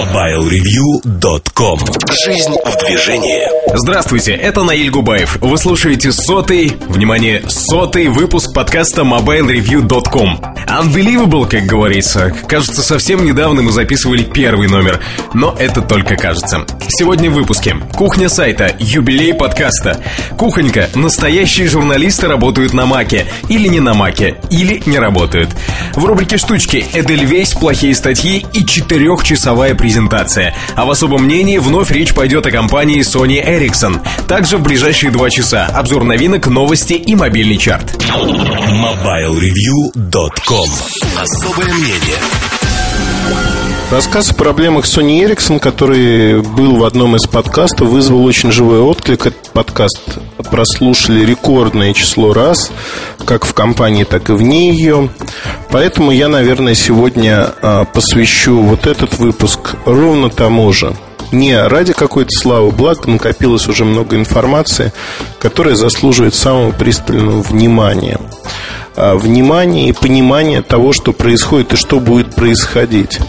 MobileReview.com Жизнь в движении Здравствуйте, это Наиль Губаев. Вы слушаете сотый, внимание, сотый выпуск подкаста MobileReview.com. Unbelievable, как говорится. Кажется, совсем недавно мы записывали первый номер, но это только кажется. Сегодня в выпуске. Кухня сайта, юбилей подкаста. Кухонька, настоящие журналисты работают на Маке. Или не на Маке, или не работают. В рубрике «Штучки» Эдельвейс, плохие статьи и четырехчасовая презентация. А в особом мнении вновь речь пойдет о компании Sony Ericsson. Также в ближайшие два часа обзор новинок, новости и мобильный чарт. MobileReview.com Особое мнение Рассказ о проблемах Sony Ericsson, который был в одном из подкастов, вызвал очень живой отклик. Этот подкаст прослушали рекордное число раз, как в компании, так и вне ее. Поэтому я, наверное, сегодня а, посвящу вот этот выпуск ровно тому же. Не ради какой-то славы, благо накопилось уже много информации, которая заслуживает самого пристального внимания. А, внимания и понимания того, что происходит и что будет происходить.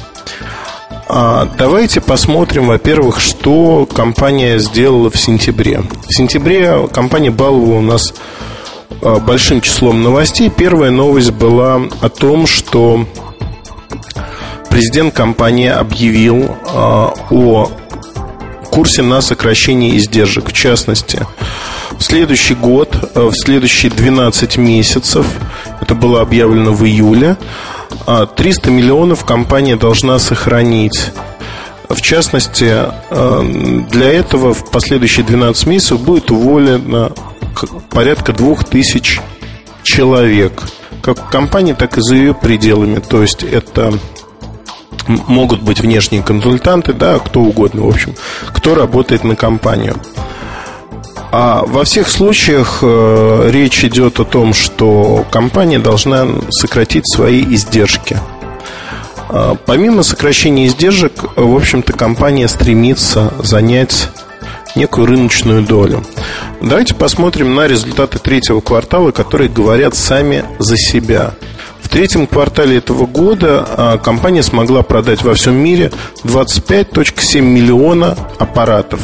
А, давайте посмотрим, во-первых, что компания сделала в сентябре. В сентябре компания баловала у нас большим числом новостей. Первая новость была о том, что президент компании объявил а, о курсе на сокращение издержек. В частности, в следующий год, в следующие 12 месяцев, это было объявлено в июле, 300 а, миллионов компания должна сохранить. В частности, для этого в последующие 12 месяцев будет уволено порядка 2000 человек. Как в компании, так и за ее пределами. То есть это могут быть внешние консультанты, да, кто угодно, в общем, кто работает на компанию. А во всех случаях э, речь идет о том, что компания должна сократить свои издержки. А, помимо сокращения издержек, в общем-то, компания стремится занять некую рыночную долю. Давайте посмотрим на результаты третьего квартала, которые говорят сами за себя. В третьем квартале этого года а, компания смогла продать во всем мире 25.7 миллиона аппаратов.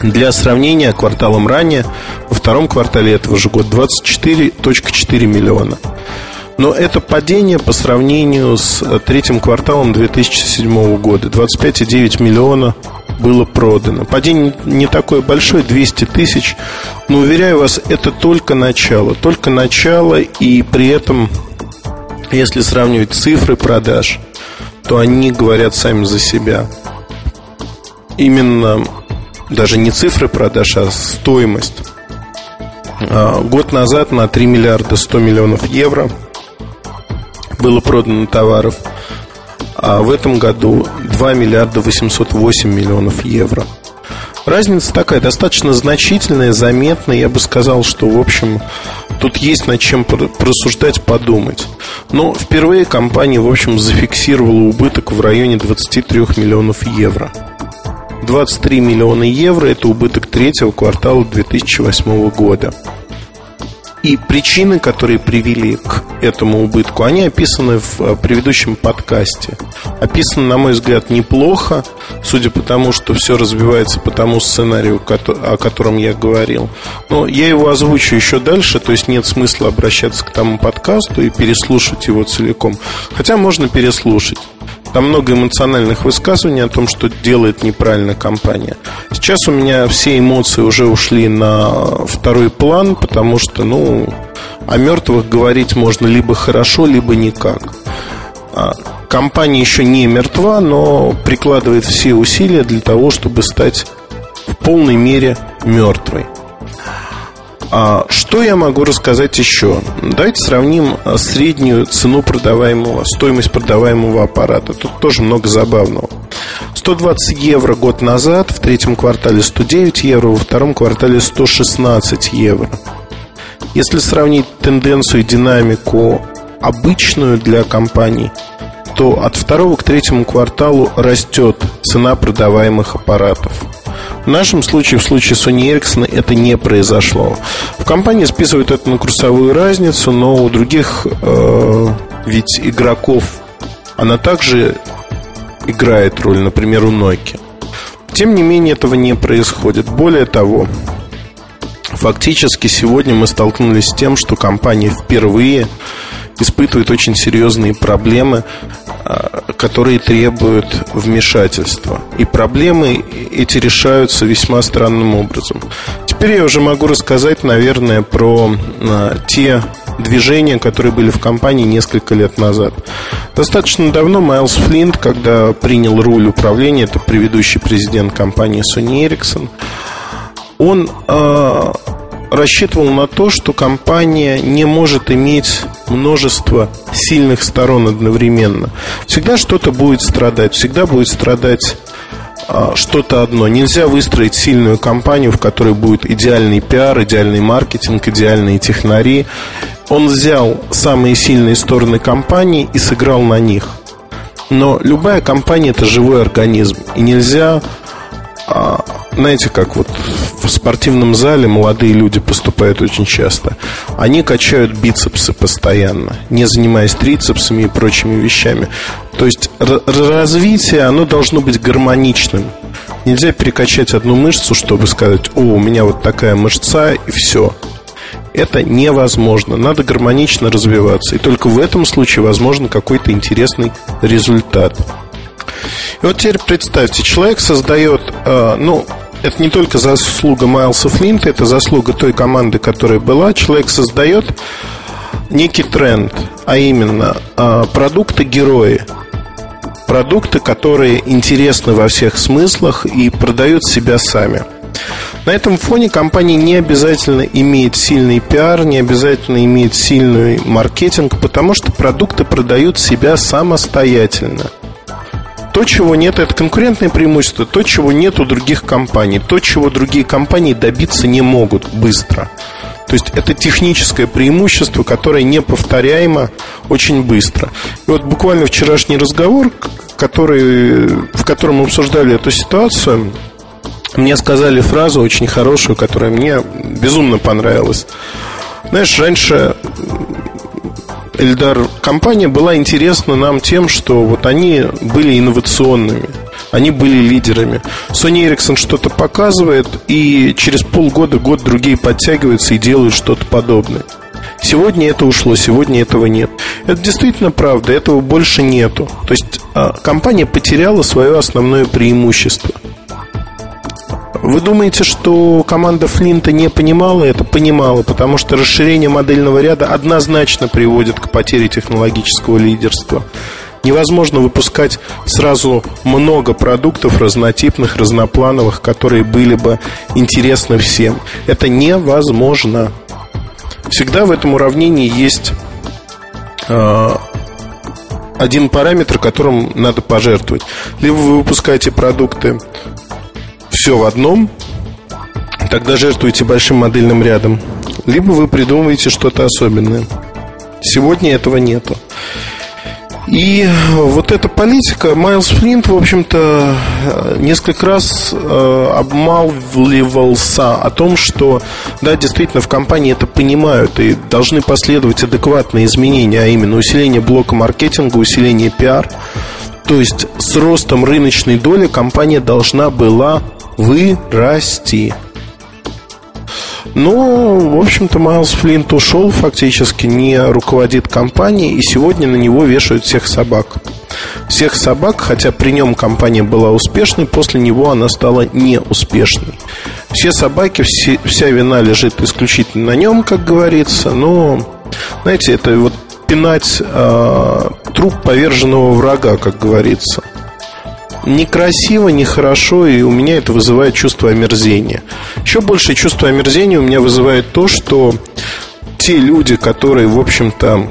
Для сравнения, кварталом ранее, во втором квартале этого же года 24.4 миллиона. Но это падение по сравнению с третьим кварталом 2007 года. 25,9 миллиона было продано. Падение не такое большое, 200 тысяч. Но, уверяю вас, это только начало. Только начало, и при этом, если сравнивать цифры продаж, то они говорят сами за себя. Именно даже не цифры продаж, а стоимость. А, год назад на 3 миллиарда 100 миллионов евро было продано товаров, а в этом году 2 миллиарда 808 миллионов евро. Разница такая, достаточно значительная, заметная. Я бы сказал, что, в общем, тут есть над чем просуждать, подумать. Но впервые компания, в общем, зафиксировала убыток в районе 23 миллионов евро. 23 миллиона евро – это убыток третьего квартала 2008 года. И причины, которые привели к этому убытку, они описаны в э, предыдущем подкасте. Описаны, на мой взгляд, неплохо, судя по тому, что все разбивается по тому сценарию, о котором я говорил. Но я его озвучу еще дальше, то есть нет смысла обращаться к тому подкасту и переслушать его целиком. Хотя можно переслушать. Там много эмоциональных высказываний о том, что делает неправильно компания. Сейчас у меня все эмоции уже ушли на второй план, потому что, ну, о мертвых говорить можно либо хорошо, либо никак. А, компания еще не мертва, но прикладывает все усилия для того, чтобы стать в полной мере мертвой. А что я могу рассказать еще? Давайте сравним а, среднюю цену продаваемого, стоимость продаваемого аппарата. Тут тоже много забавного. 120 евро год назад, в третьем квартале 109 евро, во втором квартале 116 евро. Если сравнить тенденцию и динамику обычную для компаний, то от второго к третьему кварталу растет цена продаваемых аппаратов. В нашем случае, в случае Sony Ericsson, это не произошло. В компании списывают это на курсовую разницу, но у других э, ведь игроков она также играет роль, например, у Nokia. Тем не менее, этого не происходит. Более того, фактически сегодня мы столкнулись с тем, что компания впервые испытывает очень серьезные проблемы, а, которые требуют вмешательства. И проблемы эти решаются весьма странным образом. Теперь я уже могу рассказать, наверное, про а, те движения, которые были в компании несколько лет назад. Достаточно давно Майлз Флинт, когда принял роль управления, это предыдущий президент компании Sony Ericsson, он э, рассчитывал на то, что компания не может иметь множество сильных сторон одновременно. Всегда что-то будет страдать, всегда будет страдать а, что-то одно. Нельзя выстроить сильную компанию, в которой будет идеальный пиар, идеальный маркетинг, идеальные технари. Он взял самые сильные стороны компании и сыграл на них. Но любая компания это живой организм, и нельзя знаете, как вот в спортивном зале молодые люди поступают очень часто. Они качают бицепсы постоянно, не занимаясь трицепсами и прочими вещами. То есть развитие, оно должно быть гармоничным. Нельзя перекачать одну мышцу, чтобы сказать, о, у меня вот такая мышца, и все. Это невозможно. Надо гармонично развиваться. И только в этом случае возможен какой-то интересный результат. И вот теперь представьте, человек создает, э, ну, это не только заслуга Майлса Флинта, это заслуга той команды, которая была. Человек создает некий тренд, а именно э, продукты-герои. Продукты, которые интересны во всех смыслах и продают себя сами. На этом фоне компания не обязательно имеет сильный пиар, не обязательно имеет сильный маркетинг, потому что продукты продают себя самостоятельно. То, чего нет, это конкурентное преимущество, то, чего нет у других компаний, то, чего другие компании добиться не могут быстро. То есть это техническое преимущество, которое неповторяемо очень быстро. И вот буквально вчерашний разговор, который, в котором мы обсуждали эту ситуацию, мне сказали фразу очень хорошую, которая мне безумно понравилась. Знаешь, раньше Эльдар, компания была интересна нам тем, что вот они были инновационными, они были лидерами. Sony Ericsson что-то показывает, и через полгода, год другие подтягиваются и делают что-то подобное. Сегодня это ушло, сегодня этого нет. Это действительно правда, этого больше нету. То есть а, компания потеряла свое основное преимущество – вы думаете, что команда Флинта не понимала это? Понимала, потому что расширение модельного ряда однозначно приводит к потере технологического лидерства. Невозможно выпускать сразу много продуктов разнотипных, разноплановых, которые были бы интересны всем. Это невозможно. Всегда в этом уравнении есть э, один параметр, которым надо пожертвовать. Либо вы выпускаете продукты все в одном, тогда жертвуете большим модельным рядом. Либо вы придумываете что-то особенное. Сегодня этого нету. И вот эта политика, Майлз Флинт, в общем-то, несколько раз э, обмалвливался о том, что, да, действительно, в компании это понимают и должны последовать адекватные изменения, а именно усиление блока маркетинга, усиление пиар. То есть с ростом рыночной доли компания должна была вырасти. Ну, в общем-то, Майлз Флинт ушел, фактически не руководит компанией, и сегодня на него вешают всех собак. Всех собак, хотя при нем компания была успешной, после него она стала неуспешной. Все собаки, все, вся вина лежит исключительно на нем, как говорится, но, знаете, это вот пинать э, труп поверженного врага, как говорится – некрасиво, нехорошо, и у меня это вызывает чувство омерзения. Еще большее чувство омерзения у меня вызывает то, что те люди, которые, в общем-то,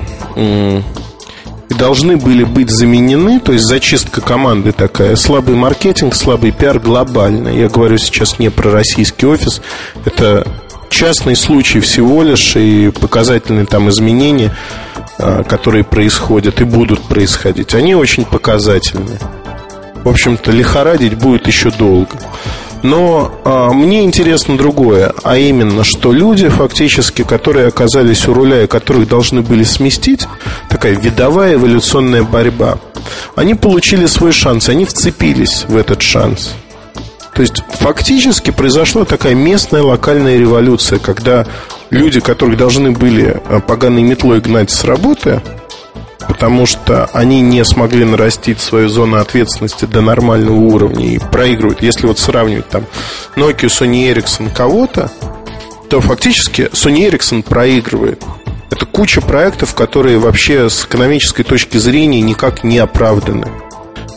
должны были быть заменены, то есть зачистка команды такая, слабый маркетинг, слабый пиар глобально. Я говорю сейчас не про российский офис, это частный случай всего лишь и показательные там изменения, которые происходят и будут происходить, они очень показательны в общем-то, лихорадить будет еще долго. Но а, мне интересно другое, а именно, что люди фактически, которые оказались у руля и которых должны были сместить, такая видовая эволюционная борьба, они получили свой шанс, они вцепились в этот шанс. То есть фактически произошла такая местная локальная революция, когда люди, которых должны были а, поганой метлой гнать с работы, потому что они не смогли нарастить свою зону ответственности до нормального уровня и проигрывают. Если вот сравнивать там Nokia, Sony Ericsson кого-то, то фактически Sony Ericsson проигрывает. Это куча проектов, которые вообще с экономической точки зрения никак не оправданы.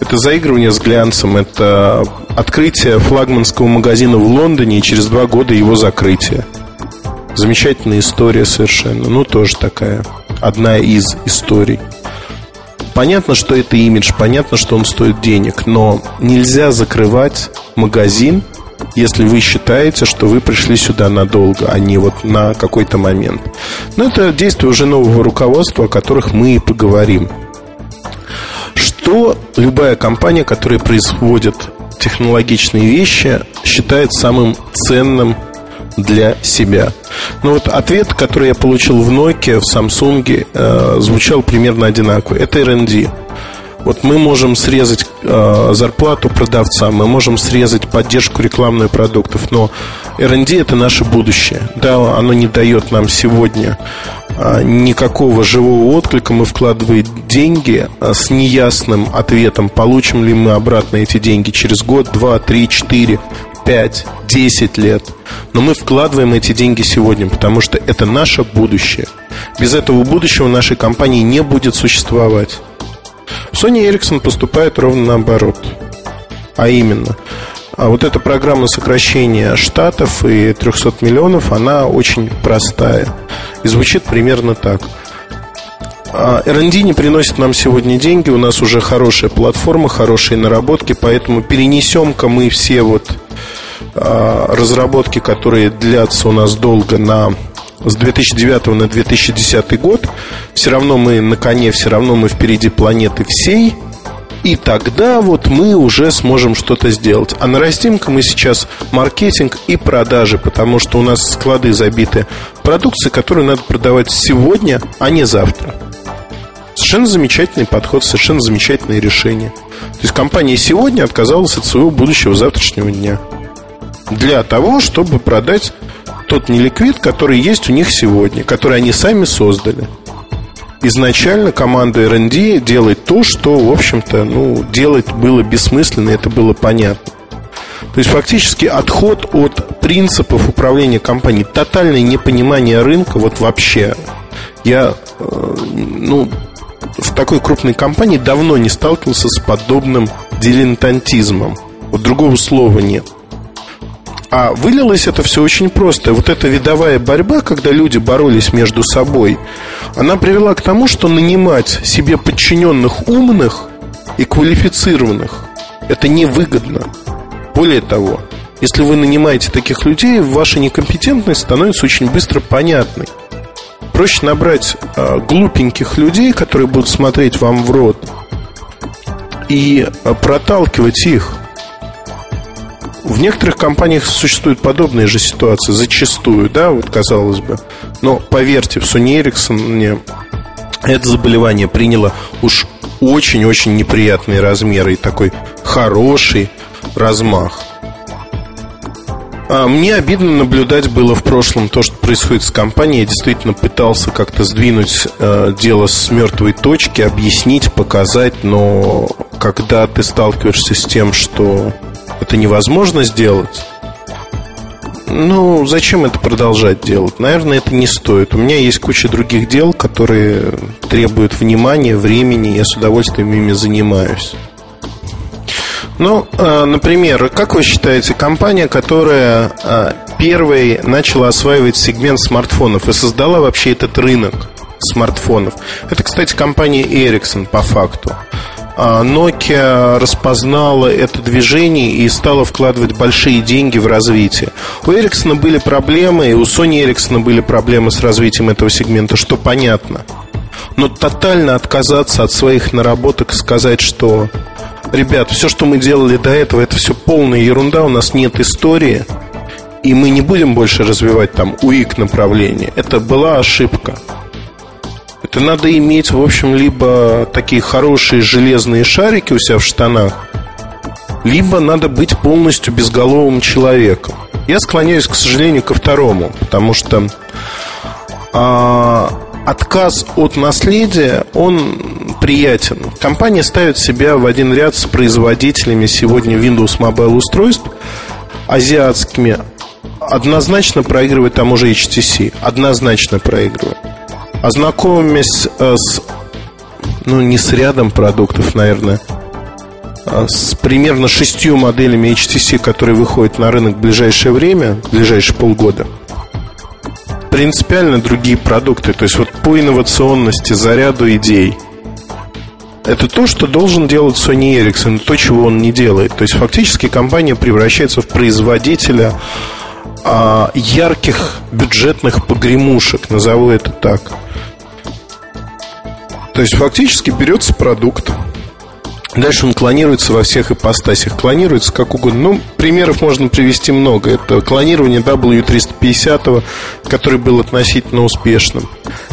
Это заигрывание с глянцем, это открытие флагманского магазина в Лондоне и через два года его закрытие. Замечательная история совершенно. Ну, тоже такая. Одна из историй. Понятно, что это имидж, понятно, что он стоит денег, но нельзя закрывать магазин, если вы считаете, что вы пришли сюда надолго, а не вот на какой-то момент. Но это действие уже нового руководства, о которых мы и поговорим. Что любая компания, которая производит технологичные вещи, считает самым ценным для себя. Ну вот ответ, который я получил в Nokia, в Samsung, э, звучал примерно одинаково. Это R&D. Вот мы можем срезать э, зарплату продавца, мы можем срезать поддержку рекламных продуктов, но R&D это наше будущее. Да, оно не дает нам сегодня э, никакого живого отклика. Мы вкладываем деньги э, с неясным ответом, получим ли мы обратно эти деньги через год, два, три, четыре, 5, 10 лет. Но мы вкладываем эти деньги сегодня, потому что это наше будущее. Без этого будущего нашей компании не будет существовать. Sony Ericsson поступает ровно наоборот. А именно, а вот эта программа сокращения штатов и 300 миллионов, она очень простая. И звучит примерно так. R&D а, не приносит нам сегодня деньги, у нас уже хорошая платформа, хорошие наработки, поэтому перенесем-ка мы все вот разработки, которые длятся у нас долго на с 2009 на 2010 год, все равно мы на коне, все равно мы впереди планеты всей, и тогда вот мы уже сможем что-то сделать. А нарастим-ка мы сейчас маркетинг и продажи, потому что у нас склады забиты продукцией, которую надо продавать сегодня, а не завтра. Совершенно замечательный подход, совершенно замечательное решение. То есть компания сегодня отказалась от своего будущего завтрашнего дня для того, чтобы продать тот неликвид, который есть у них сегодня, который они сами создали. Изначально команда R&D делает то, что, в общем-то, ну, делать было бессмысленно, это было понятно. То есть фактически отход от принципов управления компанией, тотальное непонимание рынка, вот вообще. Я, э, ну, в такой крупной компании давно не сталкивался с подобным дилетантизмом. Вот другого слова нет. А вылилось это все очень просто. Вот эта видовая борьба, когда люди боролись между собой, она привела к тому, что нанимать себе подчиненных умных и квалифицированных это невыгодно. Более того, если вы нанимаете таких людей, ваша некомпетентность становится очень быстро понятной. Проще набрать э, глупеньких людей, которые будут смотреть вам в рот, и э, проталкивать их в некоторых компаниях существуют подобные же ситуации, зачастую, да, вот казалось бы. Но поверьте, в Sony Ericsson это заболевание приняло уж очень-очень неприятные размеры и такой хороший размах. А мне обидно наблюдать было в прошлом то, что происходит с компанией. Я действительно пытался как-то сдвинуть э, дело с мертвой точки, объяснить, показать, но когда ты сталкиваешься с тем, что это невозможно сделать, ну, зачем это продолжать делать? Наверное, это не стоит. У меня есть куча других дел, которые требуют внимания, времени, я с удовольствием ими занимаюсь. Ну, а, например, как вы считаете, компания, которая а, первой начала осваивать сегмент смартфонов и создала вообще этот рынок смартфонов, это, кстати, компания Ericsson по факту. А, Nokia распознала это движение и стала вкладывать большие деньги в развитие. У Ericsson были проблемы, и у Sony Ericsson были проблемы с развитием этого сегмента, что понятно. Но тотально отказаться от своих наработок, сказать, что ребят, все, что мы делали до этого, это все полная ерунда, у нас нет истории, и мы не будем больше развивать там УИК направление. Это была ошибка. Это надо иметь, в общем, либо такие хорошие железные шарики у себя в штанах, либо надо быть полностью безголовым человеком. Я склоняюсь, к сожалению, ко второму, потому что а, отказ от наследия, он приятен. Компания ставит себя в один ряд с производителями сегодня Windows Mobile устройств азиатскими. Однозначно проигрывает тому же HTC. Однозначно проигрывает. Ознакомясь э, с, ну, не с рядом продуктов, наверное, а с примерно шестью моделями HTC, которые выходят на рынок в ближайшее время, в ближайшие полгода – принципиально другие продукты. То есть вот по инновационности, заряду идей. Это то, что должен делать Sony Ericsson, то, чего он не делает. То есть фактически компания превращается в производителя а, ярких бюджетных погремушек, назову это так. То есть фактически берется продукт, Дальше он клонируется во всех ипостасях. Клонируется как угодно. Ну, примеров можно привести много. Это клонирование W350, который был относительно успешным.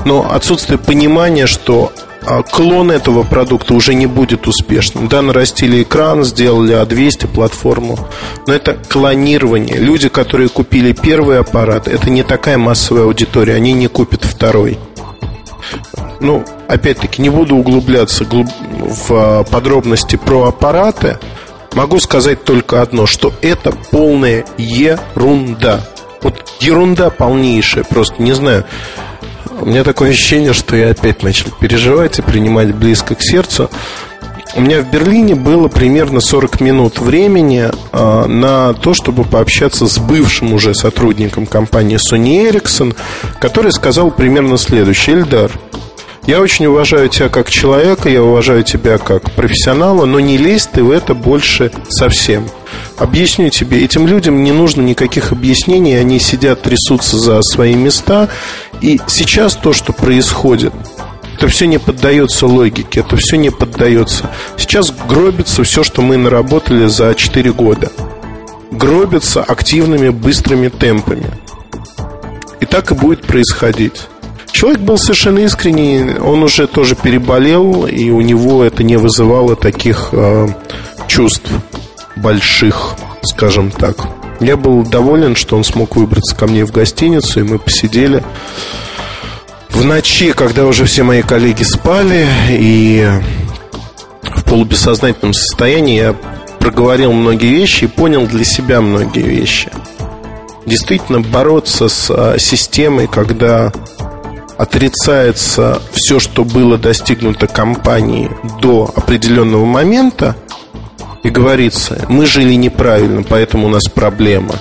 Но отсутствие понимания, что а, клон этого продукта уже не будет успешным. Да, нарастили экран, сделали А200 платформу, но это клонирование. Люди, которые купили первый аппарат, это не такая массовая аудитория, они не купят второй. Ну, опять-таки, не буду углубляться в а, подробности про аппараты. Могу сказать только одно, что это полная ерунда. Вот ерунда полнейшая, просто не знаю. У меня такое ощущение, что я опять начал переживать и принимать близко к сердцу. У меня в Берлине было примерно 40 минут времени э, на то, чтобы пообщаться с бывшим уже сотрудником компании Sony Ericsson, который сказал примерно следующее. Эльдар, я очень уважаю тебя как человека, я уважаю тебя как профессионала, но не лезь ты в это больше совсем. Объясню тебе, этим людям не нужно никаких объяснений, они сидят, трясутся за свои места, и сейчас то, что происходит, это все не поддается логике, это все не поддается. Сейчас гробится все, что мы наработали за 4 года. Гробится активными, быстрыми темпами. И так и будет происходить. Человек был совершенно искренний, он уже тоже переболел, и у него это не вызывало таких э, чувств больших, скажем так. Я был доволен, что он смог выбраться ко мне в гостиницу, и мы посидели в ночи, когда уже все мои коллеги спали, и в полубессознательном состоянии я проговорил многие вещи и понял для себя многие вещи. Действительно, бороться с э, системой, когда отрицается все, что было достигнуто компанией до определенного момента, и говорится, мы жили неправильно, поэтому у нас проблема.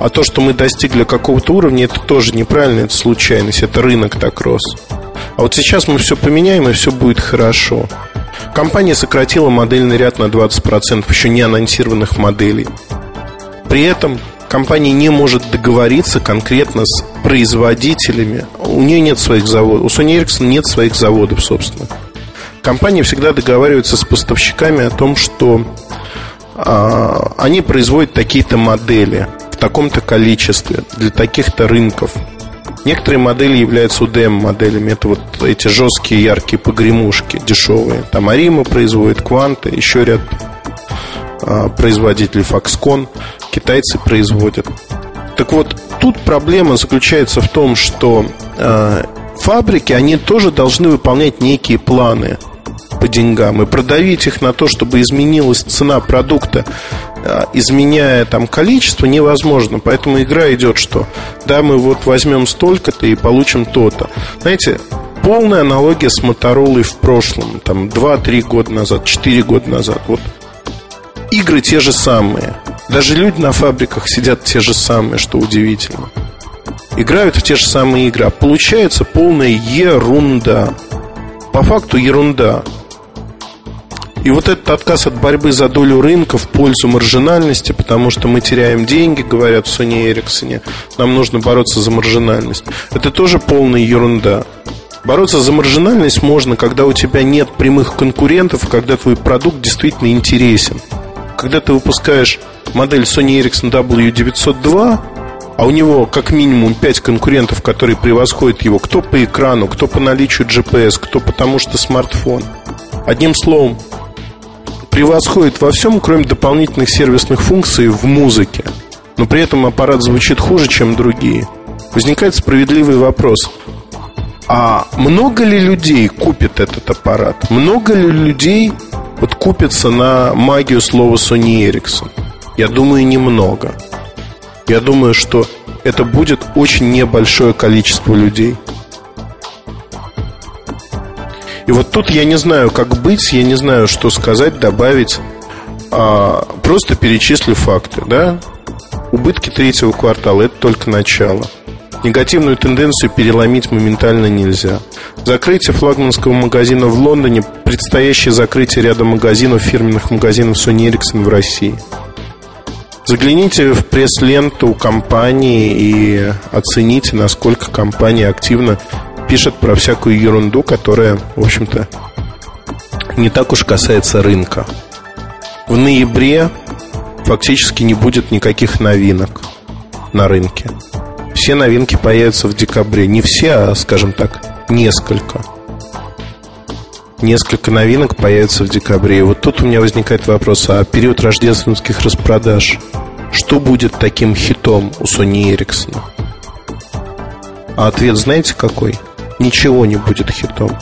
А то, что мы достигли какого-то уровня, это тоже неправильно, это случайность, это рынок так рос. А вот сейчас мы все поменяем, и все будет хорошо. Компания сократила модельный ряд на 20% еще не анонсированных моделей. При этом компания не может договориться конкретно с производителями. У нее нет своих заводов. У Sony Ericsson нет своих заводов, собственно. Компания всегда договаривается с поставщиками о том, что а, они производят такие-то модели в таком-то количестве для таких-то рынков. Некоторые модели являются UDM-моделями. Это вот эти жесткие, яркие погремушки, дешевые. Там Арима производит, Кванты, еще ряд а, производителей Foxconn китайцы производят. Так вот, тут проблема заключается в том, что э, фабрики, они тоже должны выполнять некие планы по деньгам и продавить их на то, чтобы изменилась цена продукта, э, изменяя там количество, невозможно. Поэтому игра идет, что да, мы вот возьмем столько-то и получим то-то. Знаете, полная аналогия с Моторолой в прошлом, там 2-3 года назад, 4 года назад. Вот игры те же самые. Даже люди на фабриках сидят те же самые, что удивительно. Играют в те же самые игры. А получается полная ерунда. По факту ерунда. И вот этот отказ от борьбы за долю рынка в пользу маржинальности, потому что мы теряем деньги, говорят в Sony Ericsson, нам нужно бороться за маржинальность. Это тоже полная ерунда. Бороться за маржинальность можно, когда у тебя нет прямых конкурентов, когда твой продукт действительно интересен. Когда ты выпускаешь модель Sony Ericsson W902, а у него как минимум 5 конкурентов, которые превосходят его, кто по экрану, кто по наличию GPS, кто потому что смартфон. Одним словом, превосходит во всем, кроме дополнительных сервисных функций в музыке. Но при этом аппарат звучит хуже, чем другие. Возникает справедливый вопрос. А много ли людей купит этот аппарат? Много ли людей вот купится на магию слова Sony Ericsson? Я думаю, немного. Я думаю, что это будет очень небольшое количество людей. И вот тут я не знаю, как быть, я не знаю, что сказать, добавить. А, просто перечислю факты, да? Убытки третьего квартала – это только начало. Негативную тенденцию переломить моментально нельзя. Закрытие флагманского магазина в Лондоне, предстоящее закрытие ряда магазинов, фирменных магазинов Sony Ericsson в России. Загляните в пресс-ленту компании и оцените, насколько компания активно пишет про всякую ерунду, которая, в общем-то, не так уж касается рынка. В ноябре фактически не будет никаких новинок на рынке. Все новинки появятся в декабре. Не все, а, скажем так, несколько. Несколько новинок появятся в декабре. И вот тут у меня возникает вопрос, а период рождественских распродаж, что будет таким хитом у Sony Ericsson? А ответ знаете какой? Ничего не будет хитом.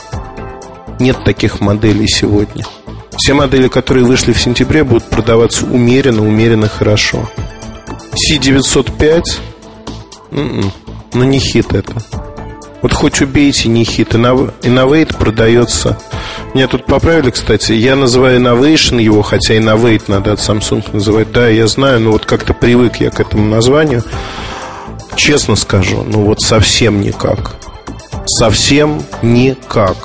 Нет таких моделей сегодня. Все модели, которые вышли в сентябре, будут продаваться умеренно, умеренно хорошо. C905 м-м, ну не хит это. Вот хоть убейте, не хит. Innovate продается. Меня тут поправили, кстати. Я называю Innovation его, хотя Innovate надо от Samsung называть. Да, я знаю, но вот как-то привык я к этому названию. Честно скажу, ну вот совсем никак. Совсем никак.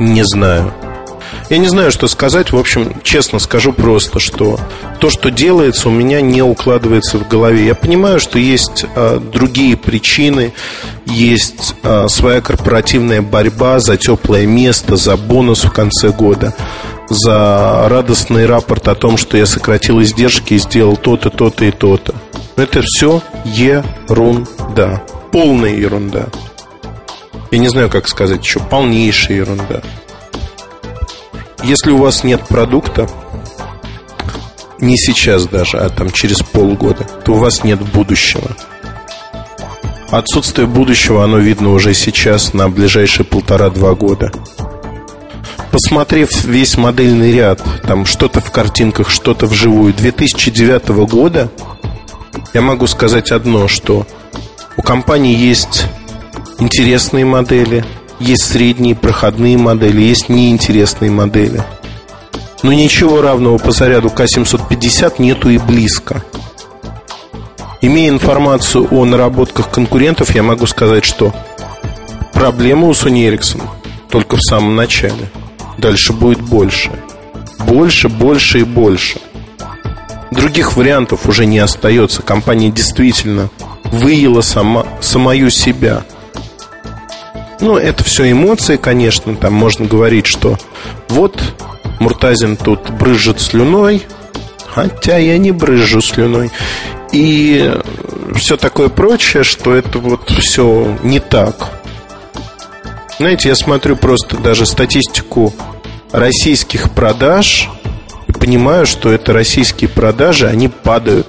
Не знаю. Я не знаю, что сказать. В общем, честно скажу просто, что то, что делается, у меня не укладывается в голове. Я понимаю, что есть а, другие причины, есть а, своя корпоративная борьба за теплое место, за бонус в конце года, за радостный рапорт о том, что я сократил издержки и сделал то-то, то-то и то-то. Это все ерунда. Полная ерунда. Я не знаю, как сказать еще. Полнейшая ерунда. Если у вас нет продукта, не сейчас даже, а там через полгода, то у вас нет будущего. Отсутствие будущего, оно видно уже сейчас на ближайшие полтора-два года. Посмотрев весь модельный ряд, там что-то в картинках, что-то вживую, 2009 года, я могу сказать одно, что у компании есть интересные модели – есть средние проходные модели, есть неинтересные модели. Но ничего равного по заряду К750 нету и близко. Имея информацию о наработках конкурентов, я могу сказать, что проблема у Sony Ericsson только в самом начале. Дальше будет больше. Больше, больше и больше. Других вариантов уже не остается. Компания действительно выела сама, самую себя – ну, это все эмоции, конечно. Там можно говорить, что вот Муртазин тут брызжет слюной, хотя я не брызжу слюной. И все такое прочее, что это вот все не так. Знаете, я смотрю просто даже статистику российских продаж и понимаю, что это российские продажи, они падают.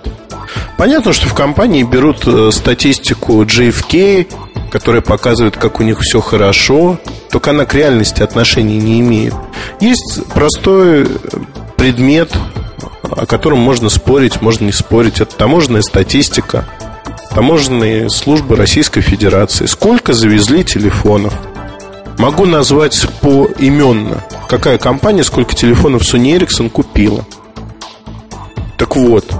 Понятно, что в компании берут э, статистику GFK, которая показывает, как у них все хорошо, только она к реальности отношения не имеет. Есть простой предмет, о котором можно спорить, можно не спорить. Это таможенная статистика, таможенные службы Российской Федерации. Сколько завезли телефонов? Могу назвать поименно, какая компания сколько телефонов Sony Ericsson купила. Так вот,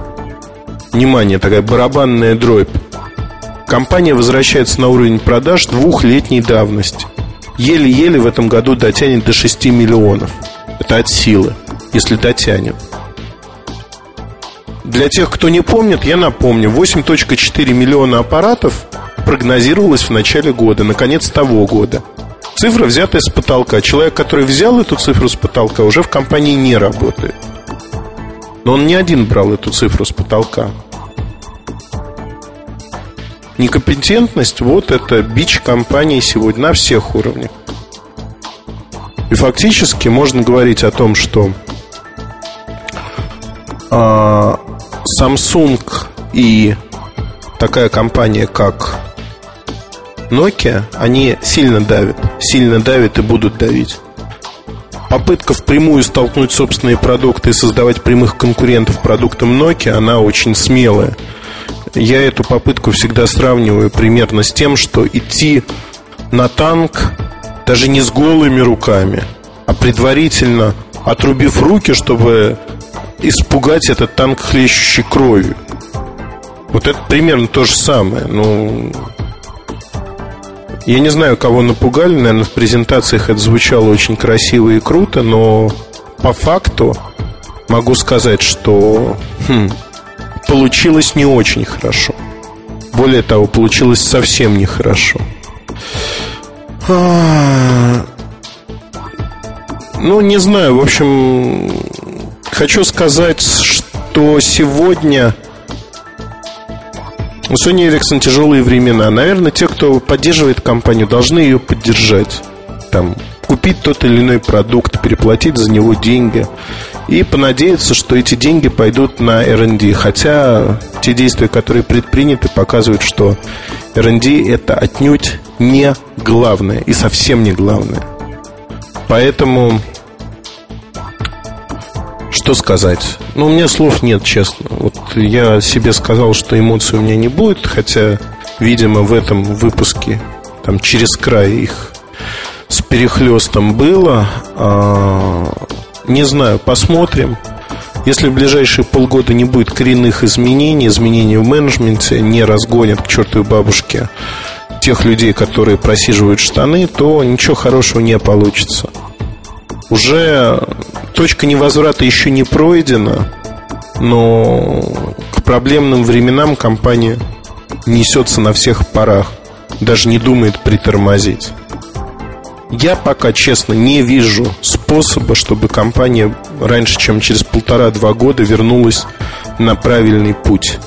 внимание, такая барабанная дробь. Компания возвращается на уровень продаж двухлетней давности. Еле-еле в этом году дотянет до 6 миллионов. Это от силы, если дотянет. Для тех, кто не помнит, я напомню, 8.4 миллиона аппаратов прогнозировалось в начале года, наконец того года. Цифра взятая с потолка. Человек, который взял эту цифру с потолка, уже в компании не работает. Но он не один брал эту цифру с потолка. Некомпетентность – вот это бич компании сегодня на всех уровнях. И фактически можно говорить о том, что а, Samsung и такая компания, как Nokia, они сильно давят, сильно давят и будут давить. Попытка впрямую столкнуть собственные продукты и создавать прямых конкурентов продуктам Nokia, она очень смелая. Я эту попытку всегда сравниваю примерно с тем, что идти на танк даже не с голыми руками, а предварительно отрубив руки, чтобы испугать этот танк хлещущей кровью. Вот это примерно то же самое. Ну, я не знаю, кого напугали. Наверное, в презентациях это звучало очень красиво и круто, но по факту могу сказать, что хм, получилось не очень хорошо. Более того, получилось совсем нехорошо. А, ну, не знаю, в общем, хочу сказать, что сегодня у Sony Ericsson тяжелые времена. Наверное, те, кто поддерживает компанию, должны ее поддержать. Там, купить тот или иной продукт, переплатить за него деньги и понадеяться, что эти деньги пойдут на R&D. Хотя те действия, которые предприняты, показывают, что R&D это отнюдь не главное и совсем не главное. Поэтому что сказать? Ну, у меня слов нет, честно. Вот я себе сказал, что эмоций у меня не будет, хотя, видимо, в этом выпуске там через край их с перехлестом было. Не знаю, посмотрим. Если в ближайшие полгода не будет коренных изменений, изменений в менеджменте, не разгонят к чертовой бабушке тех людей, которые просиживают штаны, то ничего хорошего не получится. Уже точка невозврата еще не пройдена, но к проблемным временам компания несется на всех парах, даже не думает притормозить. Я пока, честно, не вижу способа, чтобы компания раньше, чем через полтора-два года вернулась на правильный путь.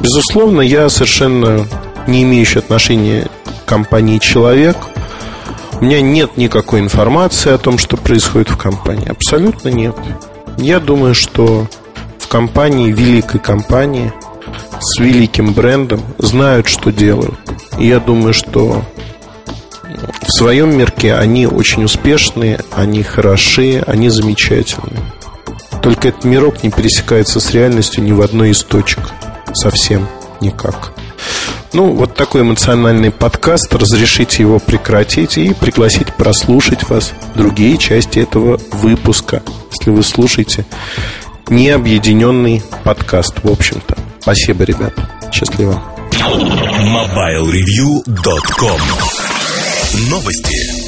Безусловно, я совершенно не имеющий отношения к компании человек. У меня нет никакой информации о том, что происходит в компании. Абсолютно нет. Я думаю, что в компании, великой компании, с великим брендом знают, что делают. И я думаю, что в своем мирке они очень успешные, они хорошие, они замечательные. Только этот мирок не пересекается с реальностью ни в одной из точек. Совсем никак. Ну, вот такой эмоциональный подкаст. Разрешите его прекратить и пригласить прослушать вас другие части этого выпуска, если вы слушаете необъединенный подкаст, в общем-то. Спасибо, ребята. Счастливо. MobileReview.com Новости.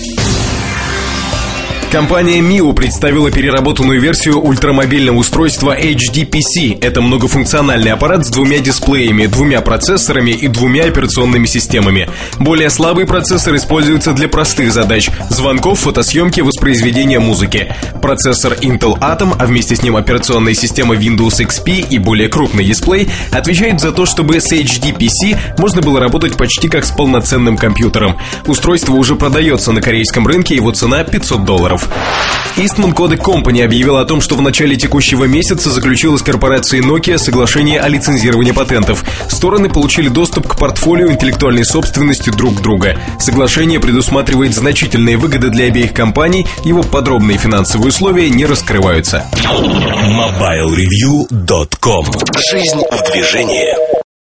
Компания Mio представила переработанную версию ультрамобильного устройства HDPC. Это многофункциональный аппарат с двумя дисплеями, двумя процессорами и двумя операционными системами. Более слабый процессор используется для простых задач – звонков, фотосъемки, воспроизведения музыки. Процессор Intel Atom, а вместе с ним операционная система Windows XP и более крупный дисплей отвечают за то, чтобы с HDPC можно было работать почти как с полноценным компьютером. Устройство уже продается на корейском рынке, его цена 500 долларов долларов. Eastman Kodak Company объявила о том, что в начале текущего месяца заключила с корпорацией Nokia соглашение о лицензировании патентов. Стороны получили доступ к портфолио интеллектуальной собственности друг друга. Соглашение предусматривает значительные выгоды для обеих компаний, его подробные финансовые условия не раскрываются. MobileReview.com Жизнь в движении